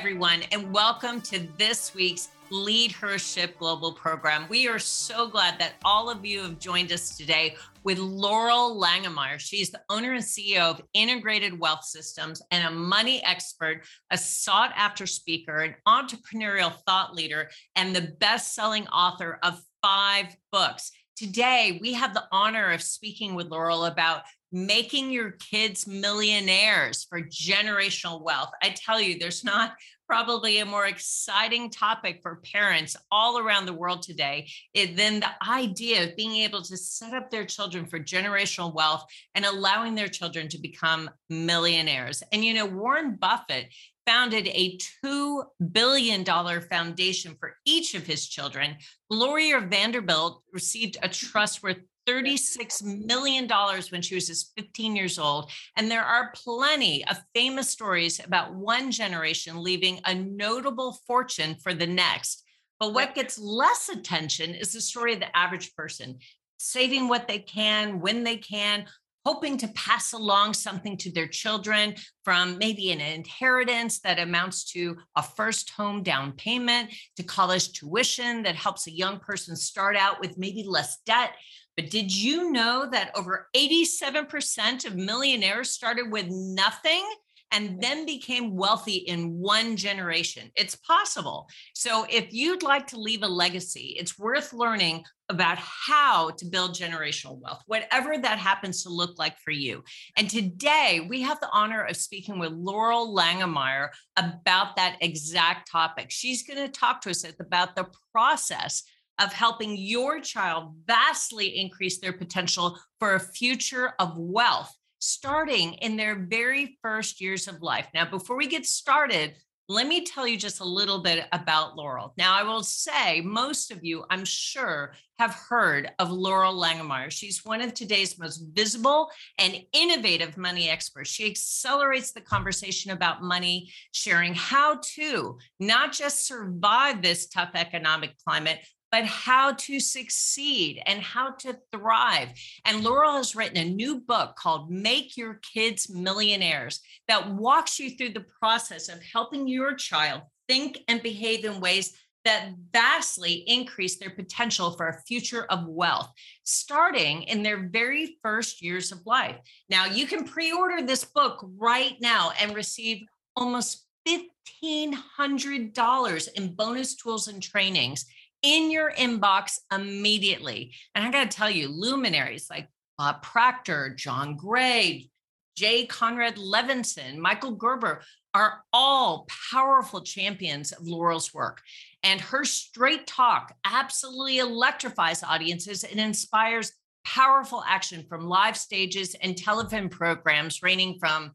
Everyone, and welcome to this week's Lead Leadership Global program. We are so glad that all of you have joined us today with Laurel Langemeier. She's the owner and CEO of Integrated Wealth Systems and a money expert, a sought after speaker, an entrepreneurial thought leader, and the best selling author of five books. Today, we have the honor of speaking with Laurel about making your kids millionaires for generational wealth. I tell you, there's not probably a more exciting topic for parents all around the world today eh, than the idea of being able to set up their children for generational wealth and allowing their children to become millionaires. And you know, Warren Buffett founded a $2 billion foundation for each of his children. Gloria Vanderbilt received a trust worth $36 million when she was just 15 years old. And there are plenty of famous stories about one generation leaving a notable fortune for the next. But what gets less attention is the story of the average person saving what they can, when they can, hoping to pass along something to their children from maybe an inheritance that amounts to a first home down payment to college tuition that helps a young person start out with maybe less debt. But did you know that over 87% of millionaires started with nothing? and then became wealthy in one generation. It's possible. So, if you'd like to leave a legacy, it's worth learning about how to build generational wealth, whatever that happens to look like for you. And today we have the honor of speaking with Laurel Langemeier about that exact topic. She's going to talk to us about the process of helping your child vastly increase their potential for a future of wealth starting in their very first years of life. Now, before we get started, let me tell you just a little bit about Laurel. Now, I will say most of you, I'm sure, have heard of Laurel Langemeier. She's one of today's most visible and innovative money experts. She accelerates the conversation about money, sharing how to not just survive this tough economic climate, but how to succeed and how to thrive. And Laurel has written a new book called Make Your Kids Millionaires that walks you through the process of helping your child think and behave in ways that vastly increase their potential for a future of wealth, starting in their very first years of life. Now, you can pre order this book right now and receive almost $1,500 in bonus tools and trainings in your inbox immediately. And I got to tell you, luminaries like uh, Proctor, John Gray, Jay Conrad Levinson, Michael Gerber are all powerful champions of Laurel's work. And her straight talk absolutely electrifies audiences and inspires powerful action from live stages and television programs ranging from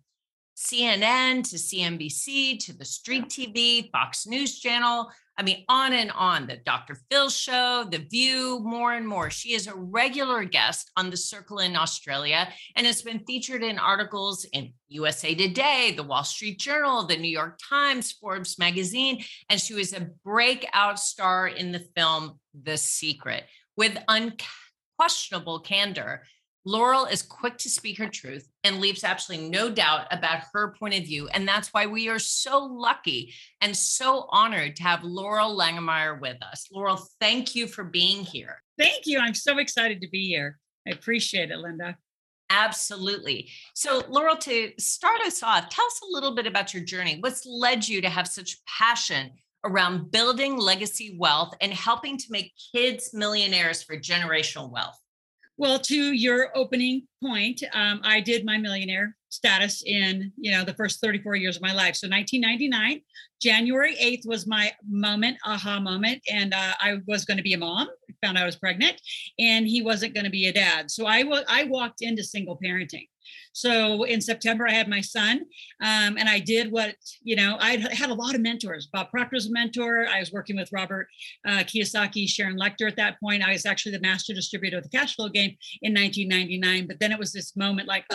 CNN to CNBC to the Street TV, Fox News Channel, I mean, on and on. The Dr. Phil show, The View, more and more. She is a regular guest on The Circle in Australia and has been featured in articles in USA Today, The Wall Street Journal, The New York Times, Forbes magazine. And she was a breakout star in the film The Secret with unquestionable candor. Laurel is quick to speak her truth and leaves absolutely no doubt about her point of view. And that's why we are so lucky and so honored to have Laurel Langemeier with us. Laurel, thank you for being here. Thank you. I'm so excited to be here. I appreciate it, Linda. Absolutely. So, Laurel, to start us off, tell us a little bit about your journey. What's led you to have such passion around building legacy wealth and helping to make kids millionaires for generational wealth? Well, to your opening point, um, I did my millionaire status in you know the first 34 years of my life. So 1999, January 8th was my moment, aha moment, and uh, I was going to be a mom. Found I was pregnant, and he wasn't going to be a dad. So I was I walked into single parenting. So in September, I had my son, um, and I did what you know. I had a lot of mentors. Bob Proctor was a mentor. I was working with Robert uh, Kiyosaki, Sharon Lechter at that point. I was actually the master distributor of the cash flow game in 1999. But then it was this moment like,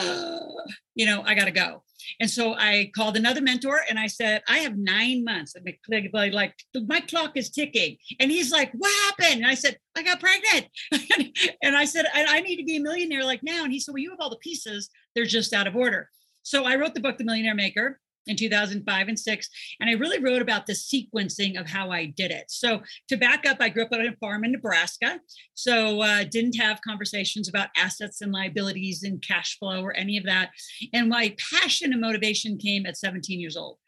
you know, I got to go. And so I called another mentor and I said, I have nine months. And like, like my clock is ticking. And he's like, What happened? And I said, I got pregnant. and I said, I need to be a millionaire like now. And he said, Well, you have all the pieces, they're just out of order. So I wrote the book, The Millionaire Maker in 2005 and 6 and i really wrote about the sequencing of how i did it so to back up i grew up on a farm in nebraska so uh, didn't have conversations about assets and liabilities and cash flow or any of that and my passion and motivation came at 17 years old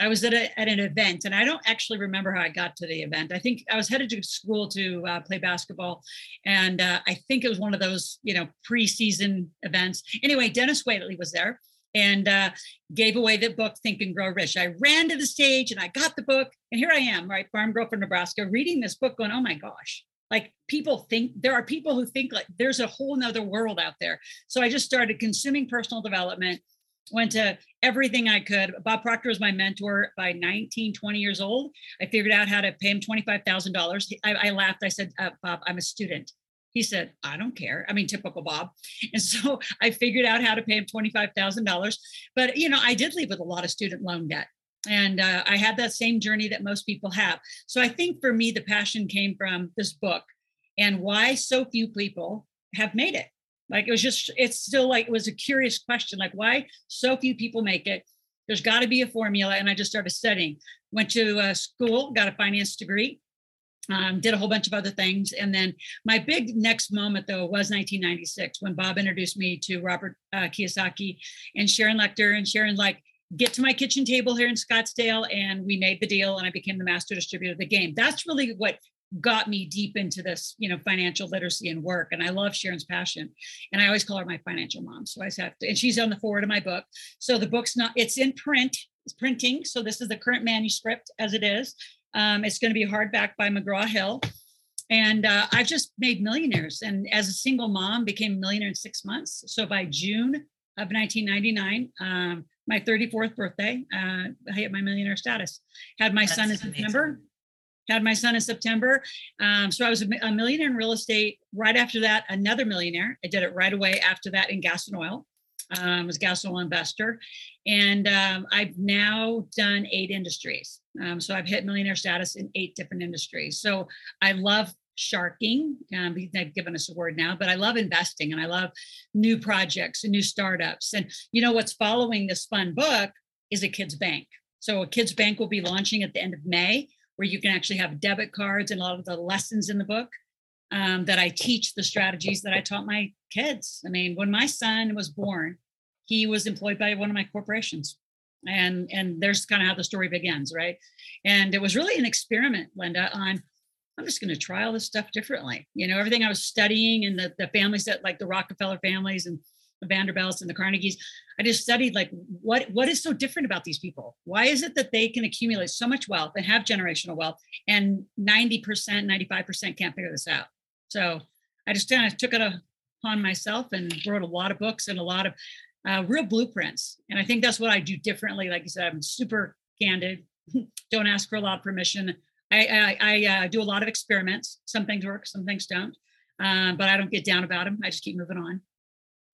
I was at, a, at an event, and I don't actually remember how I got to the event. I think I was headed to school to uh, play basketball, and uh, I think it was one of those, you know, preseason events. Anyway, Denis Waitley was there, and uh, gave away the book Think and Grow Rich. I ran to the stage and I got the book, and here I am, right, farm girl from Nebraska, reading this book, going, "Oh my gosh!" Like people think there are people who think like there's a whole nother world out there. So I just started consuming personal development. Went to everything I could. Bob Proctor was my mentor by 19, 20 years old. I figured out how to pay him $25,000. I, I laughed. I said, uh, Bob, I'm a student. He said, I don't care. I mean, typical Bob. And so I figured out how to pay him $25,000. But, you know, I did leave with a lot of student loan debt. And uh, I had that same journey that most people have. So I think for me, the passion came from this book and why so few people have made it. Like it was just, it's still like, it was a curious question like, why so few people make it? There's got to be a formula. And I just started studying. Went to uh, school, got a finance degree, um, did a whole bunch of other things. And then my big next moment, though, was 1996 when Bob introduced me to Robert uh, Kiyosaki and Sharon Lechter. And Sharon, like, get to my kitchen table here in Scottsdale. And we made the deal, and I became the master distributor of the game. That's really what got me deep into this, you know, financial literacy and work. And I love Sharon's passion. And I always call her my financial mom. So I have to, and she's on the forward of my book. So the book's not, it's in print, it's printing. So this is the current manuscript as it is. Um, it's going to be hardback by McGraw Hill. And uh, I've just made millionaires. And as a single mom, became a millionaire in six months. So by June of 1999, um, my 34th birthday, uh, I hit my millionaire status. Had my That's son in amazing. September. Had my son in September. Um, so I was a millionaire in real estate. Right after that, another millionaire. I did it right away after that in gas and oil um, was gas oil investor. And um, I've now done eight industries. Um, so I've hit millionaire status in eight different industries. So I love sharking. Um, they've given us a word now, but I love investing and I love new projects and new startups. And you know what's following this fun book is a kids bank. So a kids bank will be launching at the end of May, where you can actually have debit cards and a lot of the lessons in the book um, that I teach the strategies that I taught my kids. I mean, when my son was born, he was employed by one of my corporations. And and there's kind of how the story begins, right? And it was really an experiment, Linda, on I'm just going to try all this stuff differently. You know, everything I was studying and the, the families that like the Rockefeller families and Vanderbilts and the Carnegies, I just studied like what what is so different about these people? Why is it that they can accumulate so much wealth and have generational wealth and 90%, 95% can't figure this out? So I just kind of took it upon myself and wrote a lot of books and a lot of uh, real blueprints. And I think that's what I do differently. Like I said, I'm super candid, don't ask for a lot of permission. I, I, I uh, do a lot of experiments. Some things work, some things don't. Um, but I don't get down about them. I just keep moving on.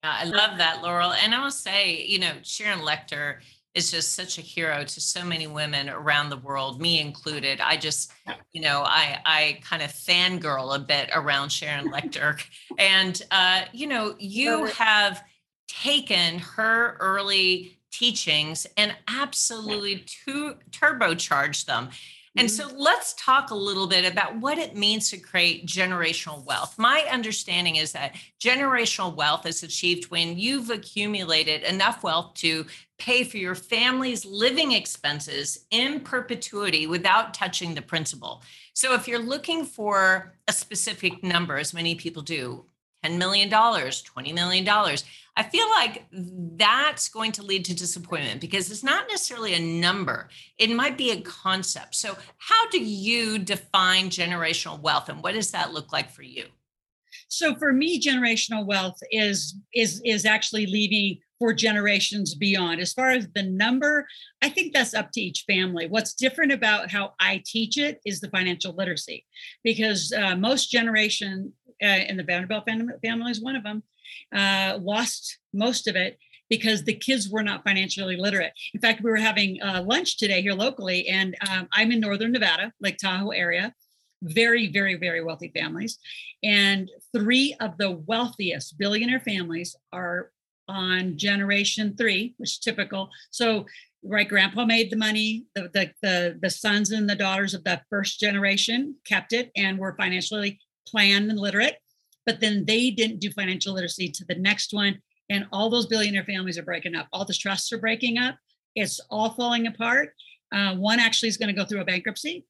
I love that, Laurel. And I will say, you know, Sharon Lechter is just such a hero to so many women around the world, me included. I just, you know, I I kind of fangirl a bit around Sharon Lechter, and uh, you know, you have taken her early teachings and absolutely to turbocharged them. And so mm-hmm. let's talk a little bit about what it means to create generational wealth. My understanding is that generational wealth is achieved when you've accumulated enough wealth to pay for your family's living expenses in perpetuity without touching the principal. So if you're looking for a specific number, as many people do, $10 million, $20 million, I feel like that's going to lead to disappointment because it's not necessarily a number, it might be a concept. So, how do you define generational wealth and what does that look like for you? So for me generational wealth is is is actually leaving for generations beyond. As far as the number, I think that's up to each family. What's different about how I teach it is the financial literacy, because uh, most generation uh, in the Vanderbilt family, is one of them, uh, lost most of it because the kids were not financially literate. In fact, we were having uh, lunch today here locally, and um, I'm in Northern Nevada, Lake Tahoe area. Very, very, very wealthy families. And three of the wealthiest billionaire families are on generation three, which is typical. So, right, grandpa made the money, the, the, the, the sons and the daughters of that first generation kept it and were financially planned and literate. But then they didn't do financial literacy to the next one and all those billionaire families are breaking up. All the trusts are breaking up. It's all falling apart. Uh, one actually is going to go through a bankruptcy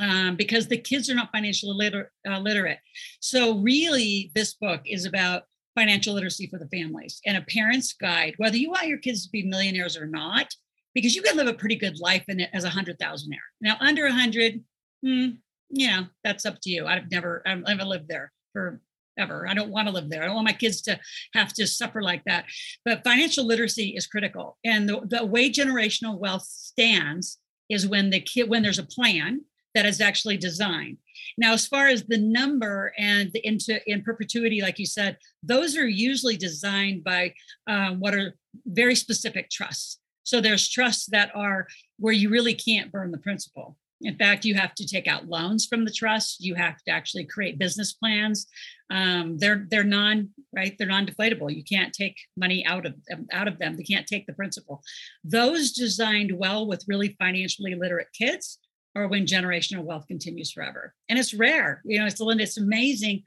um, because the kids are not financially liter- uh, literate. So, really, this book is about financial literacy for the families and a parent's guide, whether you want your kids to be millionaires or not, because you can live a pretty good life in it as a hundred thousandaire. Now, under a hundred, hmm, you know, that's up to you. I've never, I've never lived there for ever. I don't want to live there. I don't want my kids to have to suffer like that. But financial literacy is critical. And the, the way generational wealth stands is when the kid when there's a plan that is actually designed. Now, as far as the number and the into in perpetuity, like you said, those are usually designed by um, what are very specific trusts. So there's trusts that are where you really can't burn the principal. In fact, you have to take out loans from the trust. You have to actually create business plans. Um, they're they're non right. They're non-deflatable. You can't take money out of them, out of them. They can't take the principal. Those designed well with really financially literate kids, or when generational wealth continues forever. And it's rare. You know, it's Linda. it's amazing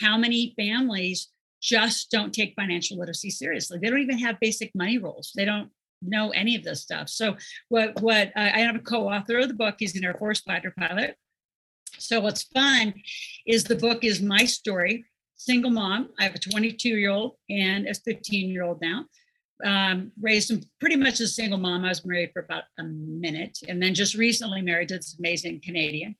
how many families just don't take financial literacy seriously. They don't even have basic money rules. They don't know any of this stuff. So what what uh, I am a co-author of the book. He's an Air Force fighter pilot. So what's fun is the book is my story. Single mom. I have a 22 year old and a 15 year old now um, raised him pretty much a single mom. I was married for about a minute and then just recently married to this amazing Canadian,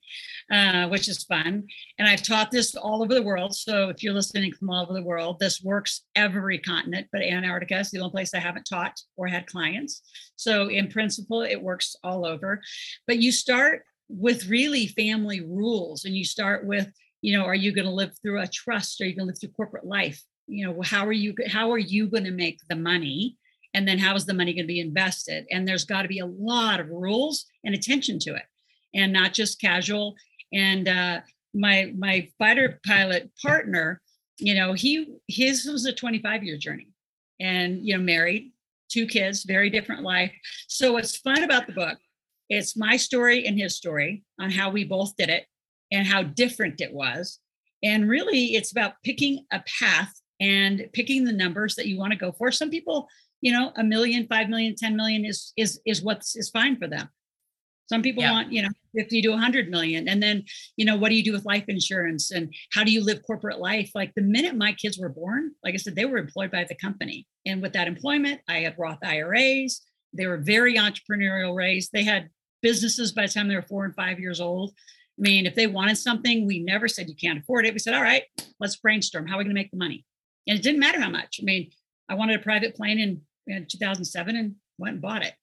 uh, which is fun. And I've taught this all over the world. So if you're listening from all over the world, this works every continent, but Antarctica is the only place I haven't taught or had clients. So in principle, it works all over. But you start with really family rules and you start with, you know, are you going to live through a trust? Are you going to live through corporate life? You know how are you how are you going to make the money? And then how is the money going to be invested? And there's got to be a lot of rules and attention to it and not just casual. And uh, my my fighter pilot partner you know he his was a 25 year journey and you know married two kids very different life. So what's fun about the book it's my story and his story on how we both did it and how different it was. And really it's about picking a path and picking the numbers that you want to go for. Some people, you know, a million, five million, 10 million is is is what's is fine for them. Some people yeah. want, you know, 50 to 100 million. And then, you know, what do you do with life insurance and how do you live corporate life? Like the minute my kids were born, like I said, they were employed by the company. And with that employment, I had Roth IRAs. They were very entrepreneurial raised. They had businesses by the time they were four and five years old. I mean, if they wanted something, we never said you can't afford it. We said, all right, let's brainstorm. How are we going to make the money? And it didn't matter how much. I mean, I wanted a private plane in, in 2007 and went and bought it.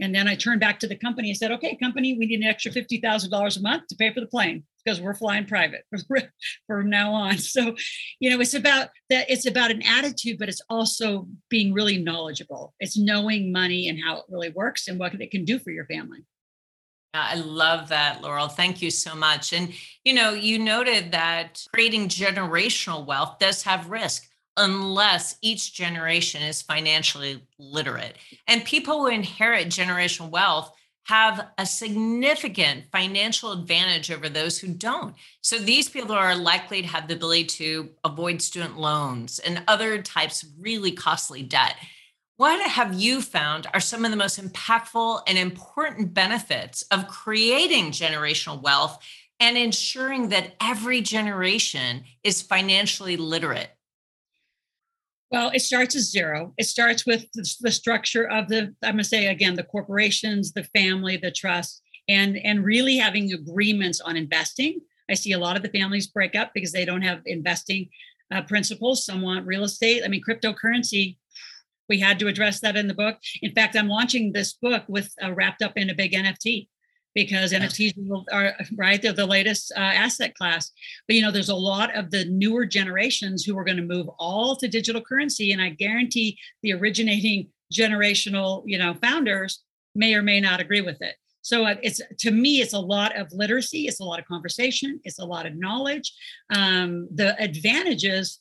And then I turned back to the company and said, okay, company, we need an extra $50,000 a month to pay for the plane because we're flying private from now on. So, you know, it's about that. It's about an attitude, but it's also being really knowledgeable. It's knowing money and how it really works and what it can do for your family. I love that, Laurel. Thank you so much. And, you know, you noted that creating generational wealth does have risk unless each generation is financially literate. And people who inherit generational wealth have a significant financial advantage over those who don't. So these people are likely to have the ability to avoid student loans and other types of really costly debt. What have you found are some of the most impactful and important benefits of creating generational wealth and ensuring that every generation is financially literate? Well, it starts as zero. It starts with the, the structure of the, I'm going to say again, the corporations, the family, the trust, and, and really having agreements on investing. I see a lot of the families break up because they don't have investing uh, principles. Some want real estate. I mean, cryptocurrency, We had to address that in the book. In fact, I'm launching this book with uh, wrapped up in a big NFT because NFTs are right. They're the latest uh, asset class. But you know, there's a lot of the newer generations who are going to move all to digital currency, and I guarantee the originating generational, you know, founders may or may not agree with it. So uh, it's to me, it's a lot of literacy, it's a lot of conversation, it's a lot of knowledge. Um, the advantages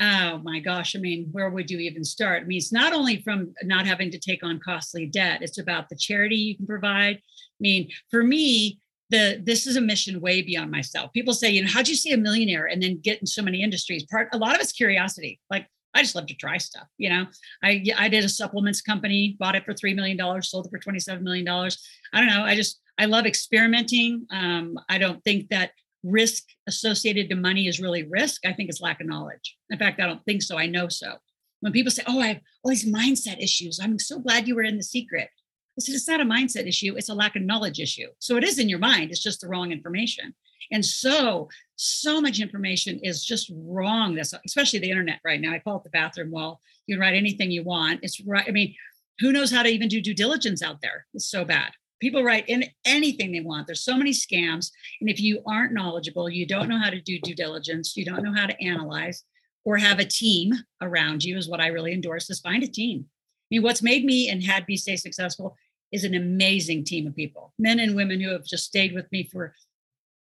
oh my gosh, I mean, where would you even start? I mean, it's not only from not having to take on costly debt, it's about the charity you can provide. I mean, for me, the this is a mission way beyond myself. People say, you know, how'd you see a millionaire and then get in so many industries? Part a lot of it's curiosity. Like I just love to try stuff. You know, I I did a supplements company, bought it for three million dollars, sold it for twenty seven million dollars. I don't know. I just I love experimenting. Um, I don't think that risk associated to money is really risk. I think it's lack of knowledge. In fact, I don't think so. I know so. When people say, "Oh, I have all these mindset issues," I'm so glad you were in the secret. I said, "It's not a mindset issue. It's a lack of knowledge issue. So it is in your mind. It's just the wrong information." And so, so much information is just wrong. That's especially the internet right now. I call it the bathroom wall. You can write anything you want. It's right. I mean, who knows how to even do due diligence out there? It's so bad people write in anything they want. There's so many scams. And if you aren't knowledgeable you don't know how to do due diligence you don't know how to analyze or have a team around you is what i really endorse is find a team. I mean what's made me and had me stay successful is an amazing team of people men and women who have just stayed with me for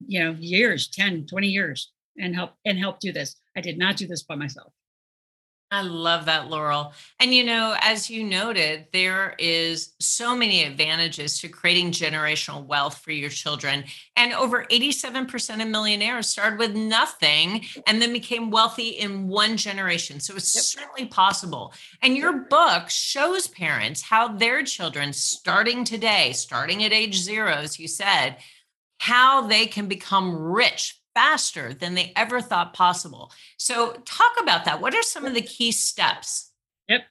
you know years 10 20 years and help and help do this. I did not do this by myself I love that, Laurel. And you know, as you noted, there is so many advantages to creating generational wealth for your children. And over 87% of millionaires started with nothing and then became wealthy in one generation. So it's yep. certainly possible. And your book shows parents how their children, starting today, starting at age zero, as you said, how they can become rich faster than they ever thought possible. So, talk about that. What are some of the key steps? Yep.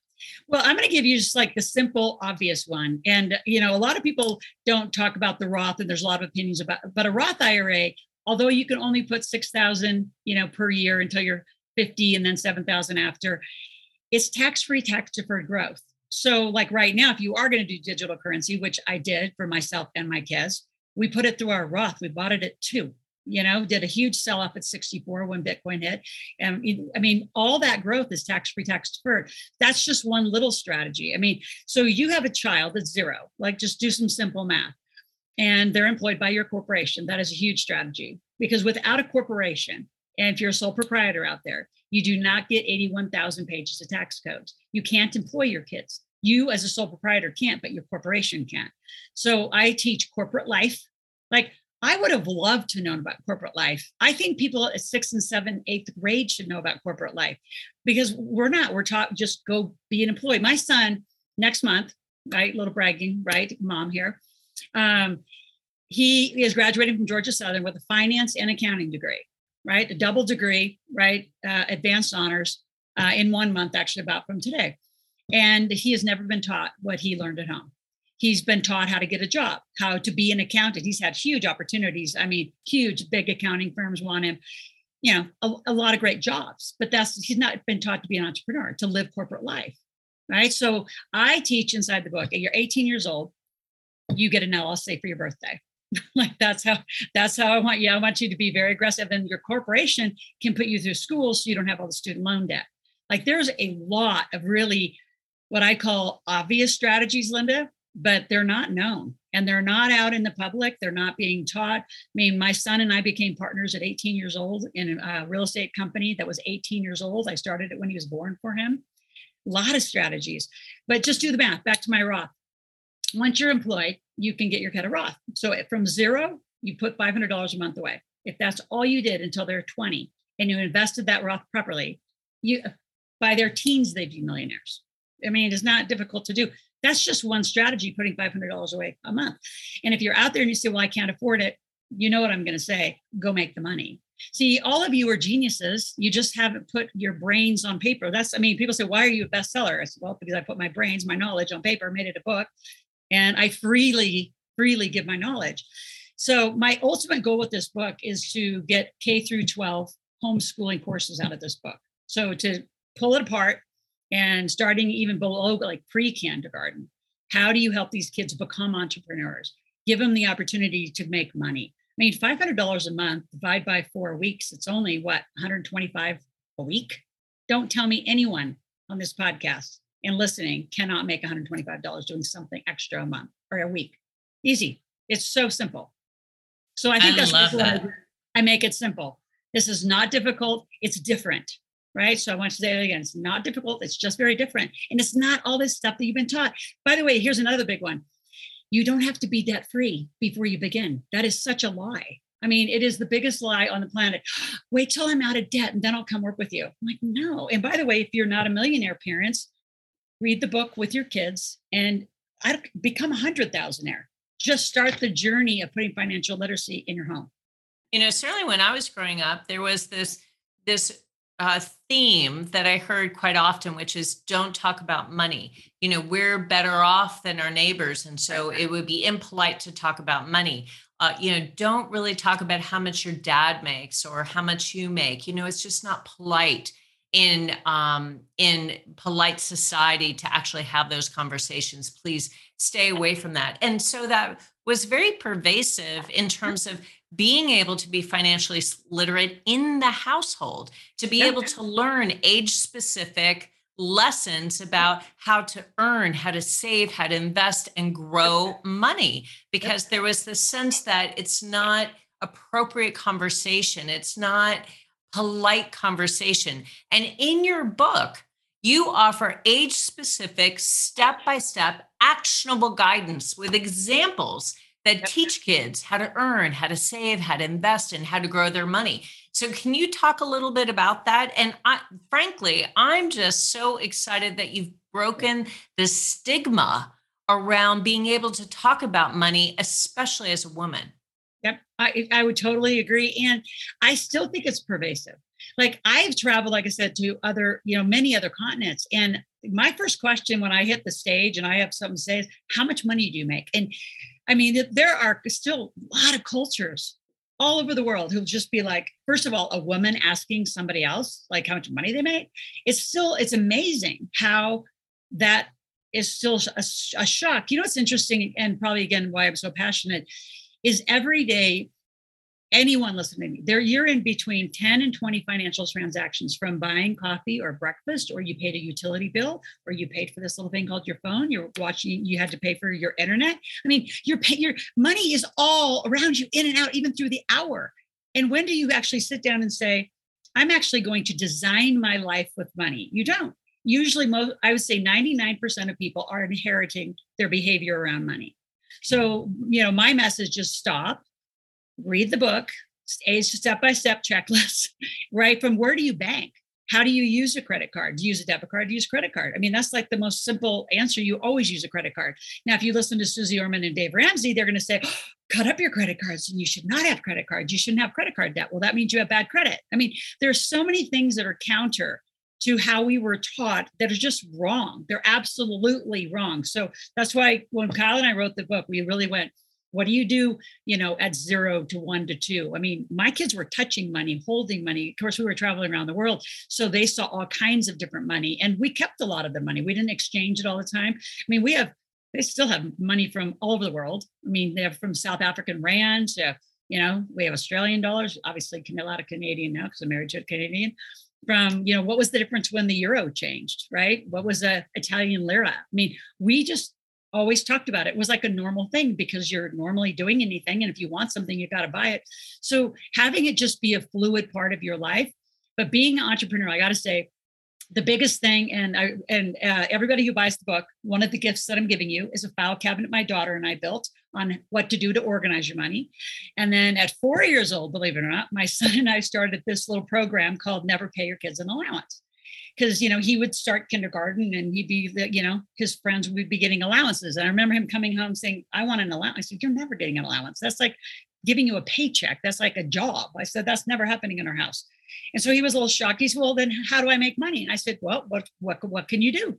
Well, I'm going to give you just like the simple, obvious one. And, you know, a lot of people don't talk about the Roth, and there's a lot of opinions about, but a Roth IRA, although you can only put 6,000, you know, per year until you're 50 and then 7,000 after, it's tax free, tax deferred growth. So, like right now, if you are going to do digital currency, which I did for myself and my kids, we put it through our Roth. We bought it at two you know, did a huge sell off at 64 when Bitcoin hit. And I mean, all that growth is tax free, tax deferred. That's just one little strategy. I mean, so you have a child that's zero, like just do some simple math, and they're employed by your corporation. That is a huge strategy because without a corporation, and if you're a sole proprietor out there, you do not get 81,000 pages of tax codes. You can't employ your kids. You, as a sole proprietor, can't, but your corporation can. So I teach corporate life. Like I would have loved to know about corporate life. I think people at sixth and seventh, eighth grade should know about corporate life because we're not. We're taught just go be an employee. My son next month, right? Little bragging, right? Mom here. Um, he is graduating from Georgia Southern with a finance and accounting degree, right? A double degree, right? Uh, advanced honors uh, in one month, actually, about from today. And he has never been taught what he learned at home he's been taught how to get a job, how to be an accountant. He's had huge opportunities. I mean, huge, big accounting firms want him. You know, a, a lot of great jobs, but that's he's not been taught to be an entrepreneur, to live corporate life, right? So I teach inside the book. You're 18 years old, you get an LLC for your birthday. like that's how that's how I want you. I want you to be very aggressive, and your corporation can put you through school so you don't have all the student loan debt. Like there's a lot of really what I call obvious strategies, Linda, but they're not known and they're not out in the public. They're not being taught. I mean, my son and I became partners at 18 years old in a uh, real estate company that was 18 years old. I started it when he was born for him. A lot of strategies, but just do the math. Back to my Roth. Once you're employed, you can get your kid a Roth. So from zero, you put $500 a month away. If that's all you did until they're 20 and you invested that Roth properly, you by their teens, they'd be millionaires. I mean, it's not difficult to do. That's just one strategy, putting $500 away a month. And if you're out there and you say, well, I can't afford it, you know what I'm going to say go make the money. See, all of you are geniuses. You just haven't put your brains on paper. That's, I mean, people say, why are you a bestseller? I said, well, because I put my brains, my knowledge on paper, made it a book, and I freely, freely give my knowledge. So, my ultimate goal with this book is to get K through 12 homeschooling courses out of this book. So, to pull it apart and starting even below like pre-kindergarten. How do you help these kids become entrepreneurs? Give them the opportunity to make money. I mean, $500 a month, divide by four weeks, it's only what, 125 a week? Don't tell me anyone on this podcast and listening cannot make $125 doing something extra a month or a week. Easy. It's so simple. So I think I that's love that. I make it simple. This is not difficult. It's different, right? So I want to say it again. It's not difficult. It's just very different. And it's not all this stuff that you've been taught. By the way, here's another big one. You don't have to be debt free before you begin. That is such a lie. I mean, it is the biggest lie on the planet. Wait till I'm out of debt and then I'll come work with you. I'm like, no. And by the way, if you're not a millionaire parents, read the book with your kids and I become a hundred thousandaire. Just start the journey of putting financial literacy in your home. You know, certainly when I was growing up, there was this this uh, theme that I heard quite often, which is don't talk about money. You know, we're better off than our neighbors. And so it would be impolite to talk about money. Uh, you know, don't really talk about how much your dad makes or how much you make. You know, it's just not polite in um, in polite society to actually have those conversations. Please stay away from that. And so that was very pervasive in terms of being able to be financially literate in the household, to be able to learn age specific lessons about how to earn, how to save, how to invest and grow money. Because there was this sense that it's not appropriate conversation, it's not polite conversation. And in your book, you offer age specific, step by step, actionable guidance with examples that yep. teach kids how to earn, how to save, how to invest, and how to grow their money. So, can you talk a little bit about that? And I, frankly, I'm just so excited that you've broken the stigma around being able to talk about money, especially as a woman. Yep, I, I would totally agree. And I still think it's pervasive. Like I've traveled, like I said, to other, you know, many other continents. And my first question when I hit the stage and I have something to say is, how much money do you make? And I mean, there are still a lot of cultures all over the world who'll just be like, first of all, a woman asking somebody else like how much money they make. It's still, it's amazing how that is still a, a shock. You know, what's interesting, and probably again why I'm so passionate, is every day anyone listening there you're in between 10 and 20 financial transactions from buying coffee or breakfast, or you paid a utility bill, or you paid for this little thing called your phone. You're watching, you had to pay for your internet. I mean, your pay, your money is all around you, in and out, even through the hour. And when do you actually sit down and say, I'm actually going to design my life with money? You don't. Usually, most I would say 99% of people are inheriting their behavior around money. So, you know, my message is stop, read the book, a step by step checklist, right? From where do you bank? How do you use a credit card? Do you use a debit card? Do you use credit card? I mean, that's like the most simple answer. You always use a credit card. Now, if you listen to Susie Orman and Dave Ramsey, they're going to say, oh, cut up your credit cards and you should not have credit cards. You shouldn't have credit card debt. Well, that means you have bad credit. I mean, there's so many things that are counter to how we were taught that are just wrong. They're absolutely wrong. So that's why when Kyle and I wrote the book, we really went, what do you do, you know, at zero to one to two? I mean, my kids were touching money, holding money. Of course, we were traveling around the world. So they saw all kinds of different money. And we kept a lot of the money. We didn't exchange it all the time. I mean, we have, they still have money from all over the world. I mean, they have from South African rand to, you know, we have Australian dollars, obviously a lot of Canadian now because I'm married to a Canadian. From, you know, what was the difference when the euro changed, right? What was a Italian lira? I mean, we just always talked about it. It was like a normal thing because you're normally doing anything. And if you want something, you got to buy it. So having it just be a fluid part of your life, but being an entrepreneur, I got to say, the biggest thing, and I and uh, everybody who buys the book, one of the gifts that I'm giving you is a file cabinet my daughter and I built on what to do to organize your money. And then at four years old, believe it or not, my son and I started this little program called Never Pay Your Kids an Allowance because you know he would start kindergarten and he'd be you know his friends would be getting allowances. And i remember him coming home saying i want an allowance. I said you're never getting an allowance. That's like giving you a paycheck. That's like a job. I said that's never happening in our house. And so he was a little shocked. He said well then how do i make money? And i said well what what what can you do?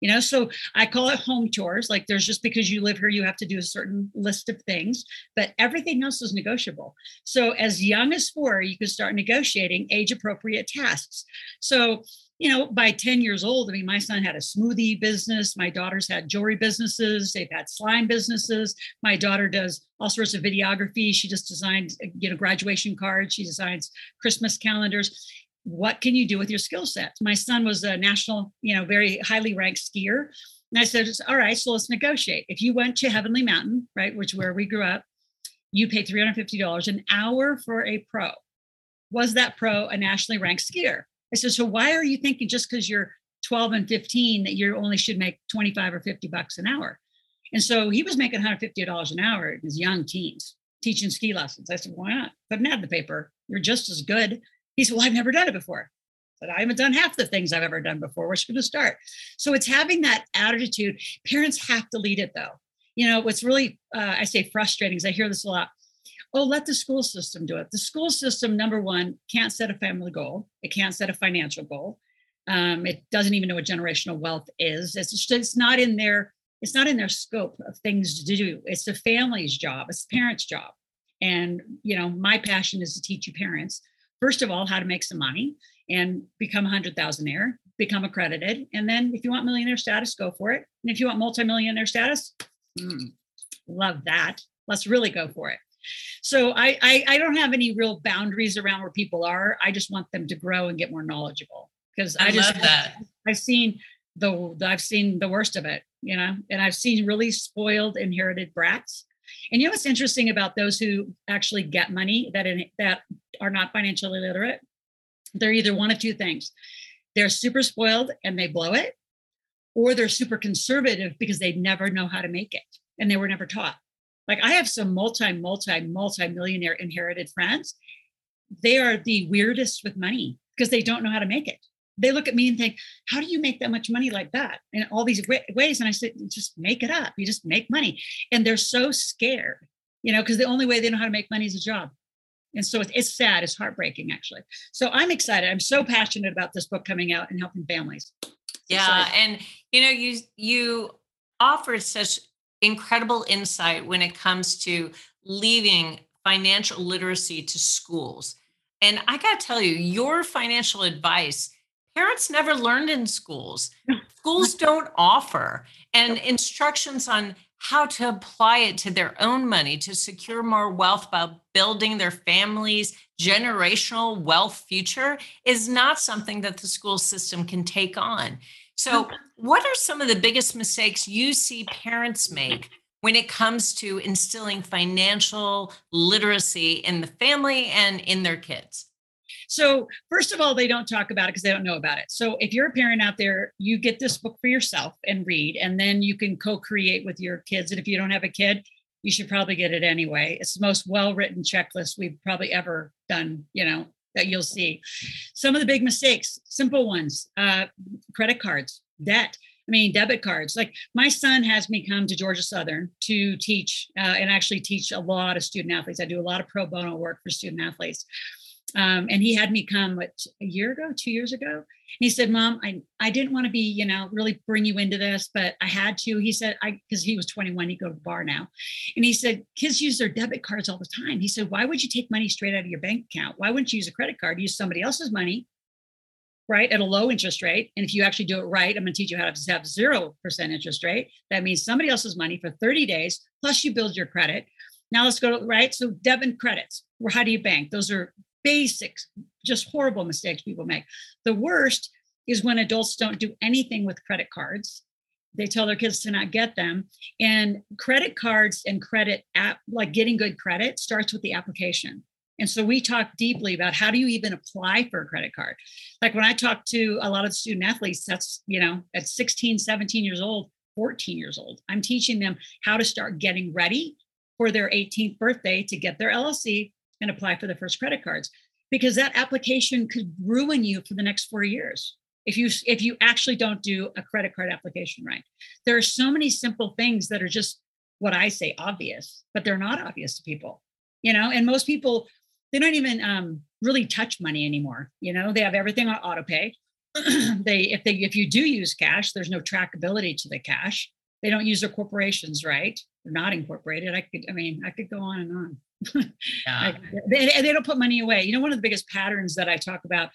You know so i call it home chores. Like there's just because you live here you have to do a certain list of things but everything else is negotiable. So as young as four you can start negotiating age appropriate tasks. So you know, by 10 years old, I mean, my son had a smoothie business. My daughters had jewelry businesses. They've had slime businesses. My daughter does all sorts of videography. She just designed, uh, you know, graduation cards. She designs Christmas calendars. What can you do with your skill set? My son was a national, you know, very highly ranked skier. And I said, all right, so let's negotiate. If you went to Heavenly Mountain, right, which where we grew up, you pay $350 an hour for a pro. Was that pro a nationally ranked skier? I said, so why are you thinking just because you're 12 and 15 that you only should make 25 or 50 bucks an hour? And so he was making $150 an hour in his young teens teaching ski lessons. I said, why not? Put an ad in the paper. You're just as good. He said, well, I've never done it before. But I haven't done half the things I've ever done before. Where's going to start? So it's having that attitude. Parents have to lead it though. You know, what's really, uh, I say frustrating is I hear this a lot oh, let the school system do it. The school system, number one, can't set a family goal. It can't set a financial goal. Um, it doesn't even know what generational wealth is. It's just, it's not in their it's not in their scope of things to do. It's the family's job. It's the parents' job. And you know, my passion is to teach you parents first of all how to make some money and become a hundred thousandaire, become accredited, and then if you want millionaire status, go for it. And if you want multimillionaire status, hmm, love that. Let's really go for it. So I, I, I don't have any real boundaries around where people are. I just want them to grow and get more knowledgeable because I, I, just love that. I've seen the I've seen the worst of it, you know, and I've seen really spoiled inherited brats. And you know what's interesting about those who actually get money that in, that are not financially literate? They're either one of two things. They're super spoiled and they blow it, or they're super conservative because they never know how to make it and they were never taught. Like I have some multi, multi, multi millionaire inherited friends. They are the weirdest with money because they don't know how to make it. They look at me and think, how do you make that much money like that in all these ways? And I said, just make it up. You just make money. And they're so scared, you know, because the only way they know how to make money is a job. And so it's sad, it's heartbreaking actually. So I'm excited. I'm so passionate about this book coming out and helping families. yeah. And you know, you you offer such incredible insight when it comes to leaving financial literacy to schools. And I got to tell you, your financial advice, parents never learned in schools. Schools don't offer, and instructions on how to apply it to their own money to secure more wealth by building their family's generational wealth future is not something that the school system can take on. So, what are some of the biggest mistakes you see parents make when it comes to instilling financial literacy in the family and in their kids? So, first of all, they don't talk about it because they don't know about it. So, if you're a parent out there, you get this book for yourself and read, and then you can co create with your kids. And if you don't have a kid, you should probably get it anyway. It's the most well written checklist we've probably ever done, you know, that you'll see. Some of the big mistakes, simple ones, uh, credit cards, debt. I mean, debit cards. Like my son has me come to Georgia Southern to teach uh, and actually teach a lot of student athletes. I do a lot of pro bono work for student athletes. Um, and he had me come what, a year ago, two years ago. And he said, Mom, I, I didn't want to be, you know, really bring you into this, but I had to. He said, I, because he was 21, he'd go to the bar now. And he said, kids use their debit cards all the time. He said, why would you take money straight out of your bank account? Why wouldn't you use a credit card? Use somebody else's money, right, at a low interest rate. And if you actually do it right, I'm going to teach you how to have 0% interest rate. That means somebody else's money for 30 days, plus you build your credit. Now let's go to, right? So debit and credits. Well, how do you bank? Those are basics, just horrible mistakes people make. The worst is when adults don't do anything with credit cards. They tell their kids to not get them. And credit cards and credit app, like getting good credit, starts with the application. And so we talk deeply about how do you even apply for a credit card? Like when I talk to a lot of student athletes, that's, you know, at 16, 17 years old, 14 years old, I'm teaching them how to start getting ready for their 18th birthday to get their LLC and apply for the first credit cards because that application could ruin you for the next four years if you if you actually don't do a credit card application right. There are so many simple things that are just what i say obvious but they're not obvious to people you know and most people they don't even um, really touch money anymore you know they have everything on auto pay. They if they if you do use cash there's no trackability to the cash they don't use their corporations right they're not incorporated i could i mean i could go on and on yeah. they, they don't put money away. You know, one of the biggest patterns that I talk about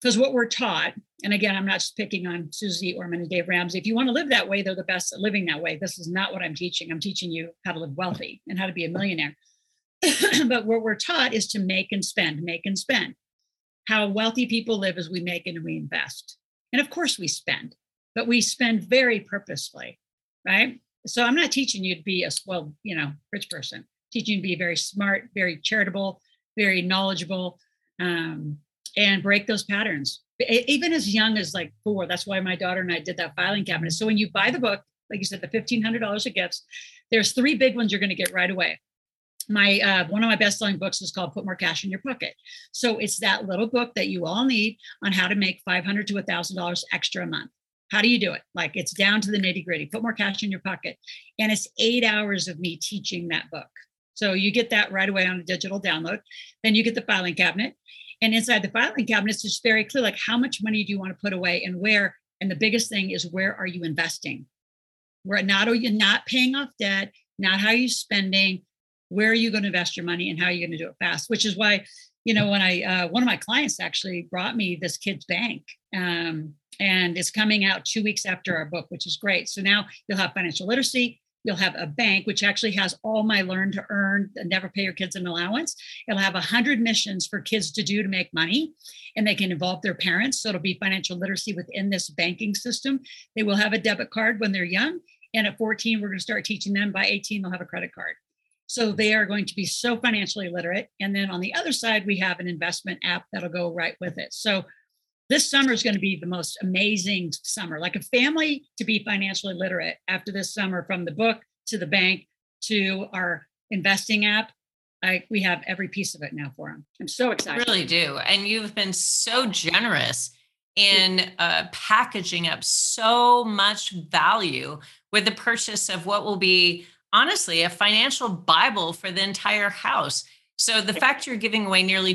because what we're taught, and again, I'm not just picking on Susie Orman and Dave Ramsey. If you want to live that way, they're the best at living that way. This is not what I'm teaching. I'm teaching you how to live wealthy and how to be a millionaire. but what we're taught is to make and spend, make and spend. How wealthy people live is we make and we invest. And of course, we spend, but we spend very purposefully, right? So I'm not teaching you to be a well, you know, rich person. I'm teaching you to be very smart, very charitable, very knowledgeable, um, and break those patterns. Even as young as like four. That's why my daughter and I did that filing cabinet. So when you buy the book, like you said, the fifteen hundred dollars of gifts, there's three big ones you're going to get right away my uh, one of my best-selling books is called put more cash in your pocket so it's that little book that you all need on how to make 500 to $1000 extra a month how do you do it? Like it's down to the nitty gritty. Put more cash in your pocket. And it's eight hours of me teaching that book. So you get that right away on a digital download. Then you get the filing cabinet. And inside the filing cabinet it's just very clear like how much money do you want to put away and where? And the biggest thing is where are you investing? Where not are you not paying off debt not how are you spending where are you going to invest your money and how are you going to do it fast? Which is why you know when i uh, one of my clients actually brought me this kid's bank um, and it's coming out two weeks after our book which is great. So now you'll have financial literacy you'll have a bank which actually has all my learn to earn never pay your kids an allowance. It'll have 100 missions for kids to do to make money and they can involve their parents. So it'll be financial literacy within this banking system. They will have a debit card when they're young and at 14 we're going to start teaching them. By 18 they'll have a credit card. So they are going to be so financially literate. And then on the other side, we have an investment app that'll go right with it. So this summer is going to be the most amazing summer. Like a family to be financially literate after this summer, from the book to the bank to our investing app. I, we have every piece of it now for them. I'm so excited. really do. And you've been so generous in uh, packaging up so much value with the purchase of what will be honestly a financial Bible for the entire house. So the fact you're giving away nearly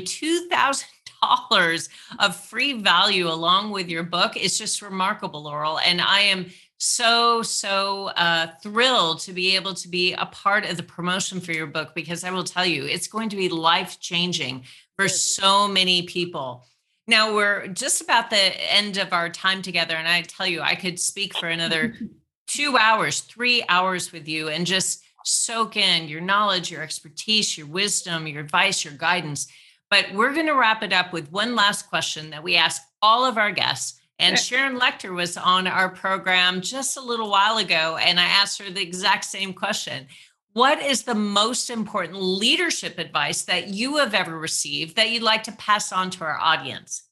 $2,000 of free value along with your book is just remarkable, Laurel. And I am so, so uh, thrilled to be able to be a part of the promotion for your book because I will tell you, it's going to be life changing for so many people. Now we're just about the end of our time together. And I tell you, I could speak for another two hours, three hours with you and just soak in your knowledge, your expertise, your wisdom, your advice, your guidance. But we're going to wrap it up with one last question that we ask all of our guests. And Sharon Lechter was on our program just a little while ago, and I asked her the exact same question. What is the most important leadership advice that you have ever received that you'd like to pass on to our audience?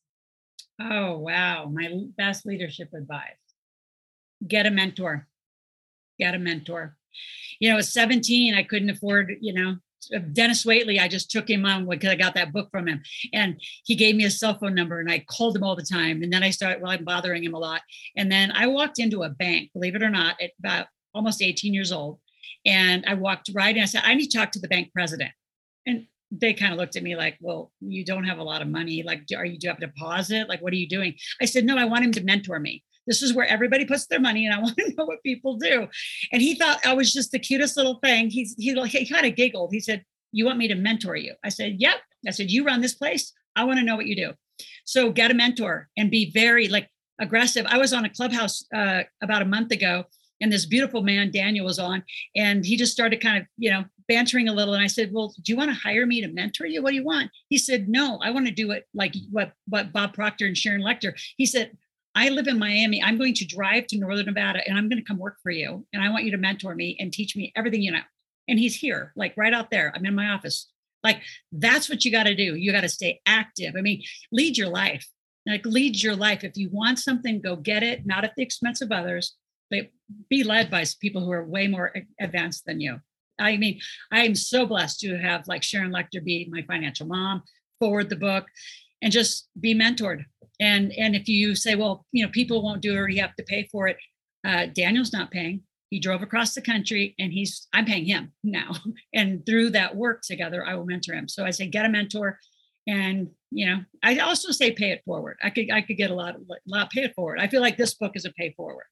Oh, wow. My best leadership advice get a mentor. Get a mentor. You know, at 17, I couldn't afford, you know, Denis Waitley, I just took him on because I got that book from him. And he gave me a cell phone number and I called him all the time. And then I started, well, I'm bothering him a lot. And then I walked into a bank, believe it or not, at about almost 18 years old. And I walked right in. I said, I need to talk to the bank president. And they kind of looked at me like, well, you don't have a lot of money. Like, are you, do you have a deposit? Like, what are you doing? I said, no, I want him to mentor me. This is where everybody puts their money, and I want to know what people do. And he thought I was just the cutest little thing. He's he, he kind of giggled. He said, "You want me to mentor you?" I said, "Yep." I said, "You run this place. I want to know what you do." So get a mentor and be very like aggressive. I was on a clubhouse uh, about a month ago, and this beautiful man Daniel was on, and he just started kind of you know bantering a little. And I said, "Well, do you want to hire me to mentor you? What do you want?" He said, "No, I want to do it like what what Bob Proctor and Sharon Lechter He said, I live in Miami. I'm going to drive to Northern Nevada and I'm going to come work for you. And I want you to mentor me and teach me everything you know. And he's here, like right out there. I'm in my office. Like that's what you got to do. You got to stay active. I mean, lead your life. Like lead your life. If you want something, go get it, not at the expense of others, but be led by people who are way more advanced than you. I mean, I am so blessed to have like Sharon Lechter be my financial mom, forward the book, and just be mentored and and if you say well you know people won't do it or you have to pay for it uh, daniel's not paying. He drove across the country and he's i'm paying him now. And through that work together i will mentor him. So i say get a mentor and you know i also say pay it forward. I could i could get a lot a lot pay it forward. I feel like this book is a pay forward.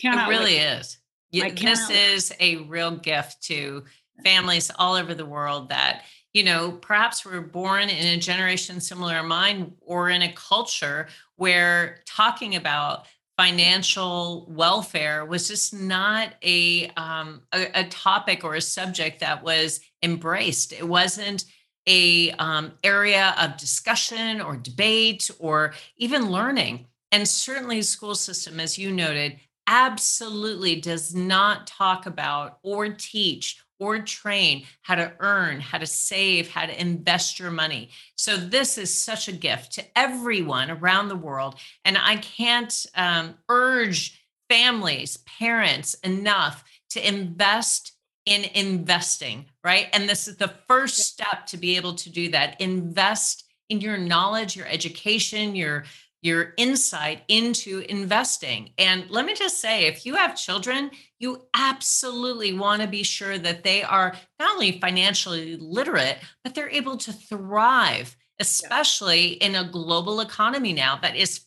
Cannot it really wait. is. This is a real gift to families all over the world that you know, perhaps we're born in a generation similar to mine or in a culture where talking about financial welfare was just not a, um, a, a topic or a subject that was embraced. It wasn't a um, area of discussion or debate or even learning. And certainly, the school system, as you noted, absolutely does not talk about or teach or train how to earn, how to save, how to invest your money. So, this is such a gift to everyone around the world. And I can't um, urge families, parents enough to invest in investing, right? And this is the first step to be able to do that. Invest in your knowledge, your education, your your insight into investing. And let me just say, if you have children, you absolutely want to be sure that they are not only financially literate, but they're able to thrive, especially in a global economy now that is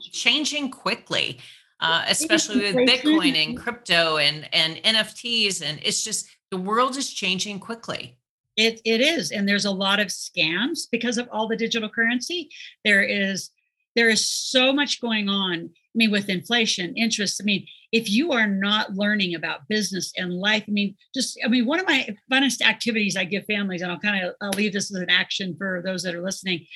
changing quickly. Uh, especially with Bitcoin and crypto and and NFTs, and it's just the world is changing quickly. It it is, and there's a lot of scams because of all the digital currency. There is there is so much going on. I mean, with inflation, interest. I mean, if you are not learning about business and life, I mean, just, I mean, one of my funnest activities I give families, and I'll kind of, I'll leave this as an action for those that are listening.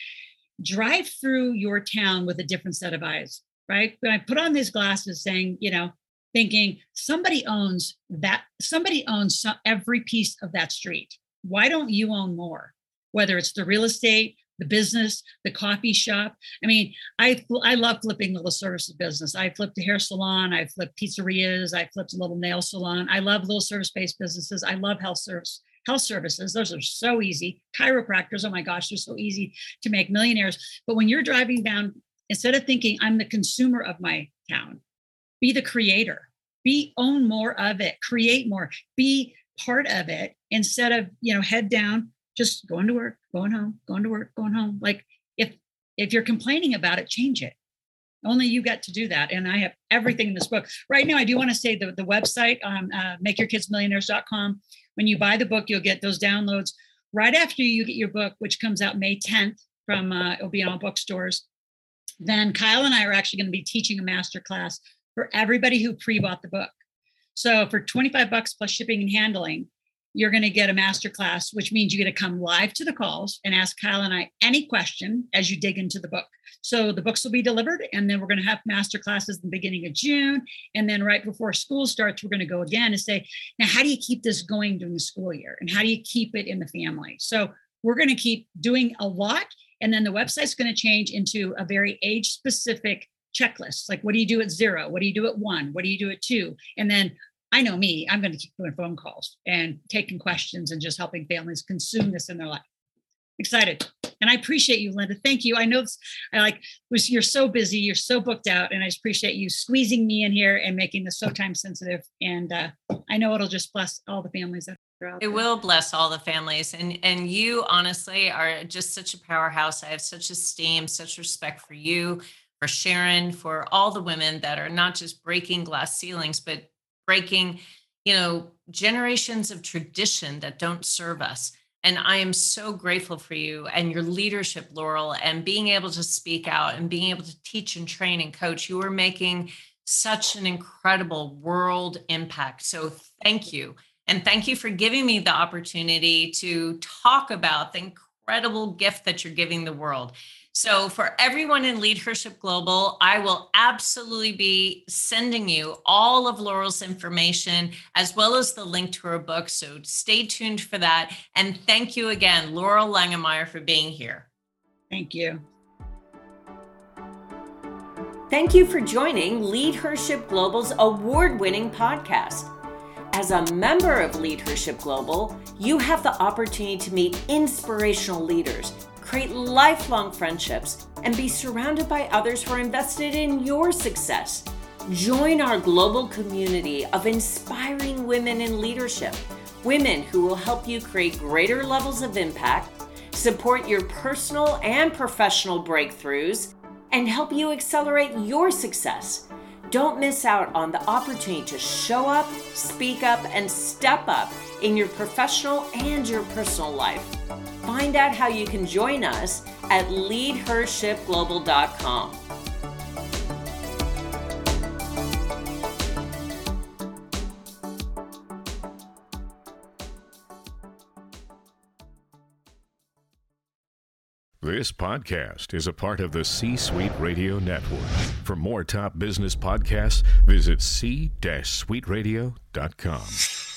Drive through your town with a different set of eyes, right? When I put on these glasses saying, you know, thinking somebody owns that, somebody owns every piece of that street. Why don't you own more? Whether it's the real estate, the business, the coffee shop. I mean, I I love flipping little service business. I flipped a hair salon, I flipped pizzerias, I flipped a little nail salon. I love little service-based businesses. I love health service health services. Those are so easy. Chiropractors, oh my gosh, they're so easy to make millionaires. But when you're driving down, instead of thinking I'm the consumer of my town, be the creator. Be own more of it, create more, be part of it instead of, you know, head down, just going to work, going home, going to work, going home. Like if if you're complaining about it, change it. Only you get to do that. And I have everything in this book. Right now, I do want to say the, the website, um, uh, makeyourkidsmillionaires.com. When you buy the book, you'll get those downloads right after you get your book, which comes out May 10th from, uh, it'll be in all bookstores. Then Kyle and I are actually going to be teaching a master class for everybody who pre-bought the book. So for 25 bucks plus shipping and handling, you're going to get a master class, which means you get to come live to the calls and ask Kyle and I any question as you dig into the book. So the books will be delivered, and then we're going to have master classes in the beginning of June. And then right before school starts, we're going to go again and say, now, how do you keep this going during the school year? And how do you keep it in the family? So we're going to keep doing a lot. And then the website's going to change into a very age specific checklist. Like, what do you do at zero? What do you do at one? What do you do at two? And then I know me, I'm going to keep doing phone calls and taking questions and just helping families consume this in their life. Excited. And I appreciate you, Linda. Thank you. I know it's, I like was you're so busy, you're so booked out, and I just appreciate you squeezing me in here and making this so time sensitive. And uh, I know it'll just bless all the families that are out. It there. will bless all the families, and and you honestly are just such a powerhouse. I have such esteem, such respect for you, for Sharon, for all the women that are not just breaking glass ceilings, but breaking, you know, generations of tradition that don't serve us. And I am so grateful for you and your leadership, Laurel, and being able to speak out and being able to teach and train and coach. You are making such an incredible world impact. So thank you. And thank you for giving me the opportunity to talk about the incredible gift that you're giving the world. So, for everyone in Leadership Global, I will absolutely be sending you all of Laurel's information as well as the link to her book. So, stay tuned for that. And thank you again, Laurel Langemeier, for being here. Thank you. Thank you for joining Leadership Global's award winning podcast. As a member of Leadership Global, you have the opportunity to meet inspirational leaders create lifelong friendships, and be surrounded by others who are invested in your success. Join our global community of inspiring women in leadership, women who will help you create greater levels of impact, support your personal and professional breakthroughs, and help you accelerate your success. Don't miss out on the opportunity to show up, speak up, and step up in your professional and your personal life. Find out how you can join us at leadhershipglobal.com. This podcast is a part of the C Suite Radio Network. For more top business podcasts, visit c-suiteradio.com.